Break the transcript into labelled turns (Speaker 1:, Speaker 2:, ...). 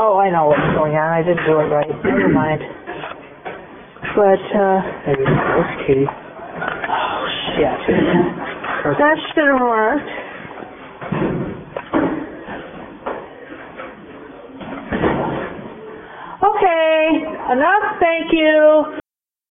Speaker 1: Oh, I know what's going on. I didn't do it right. Never mind. But, uh,
Speaker 2: Maybe, where's Katie?
Speaker 1: oh, shit. That should have worked. Okay, enough, thank you.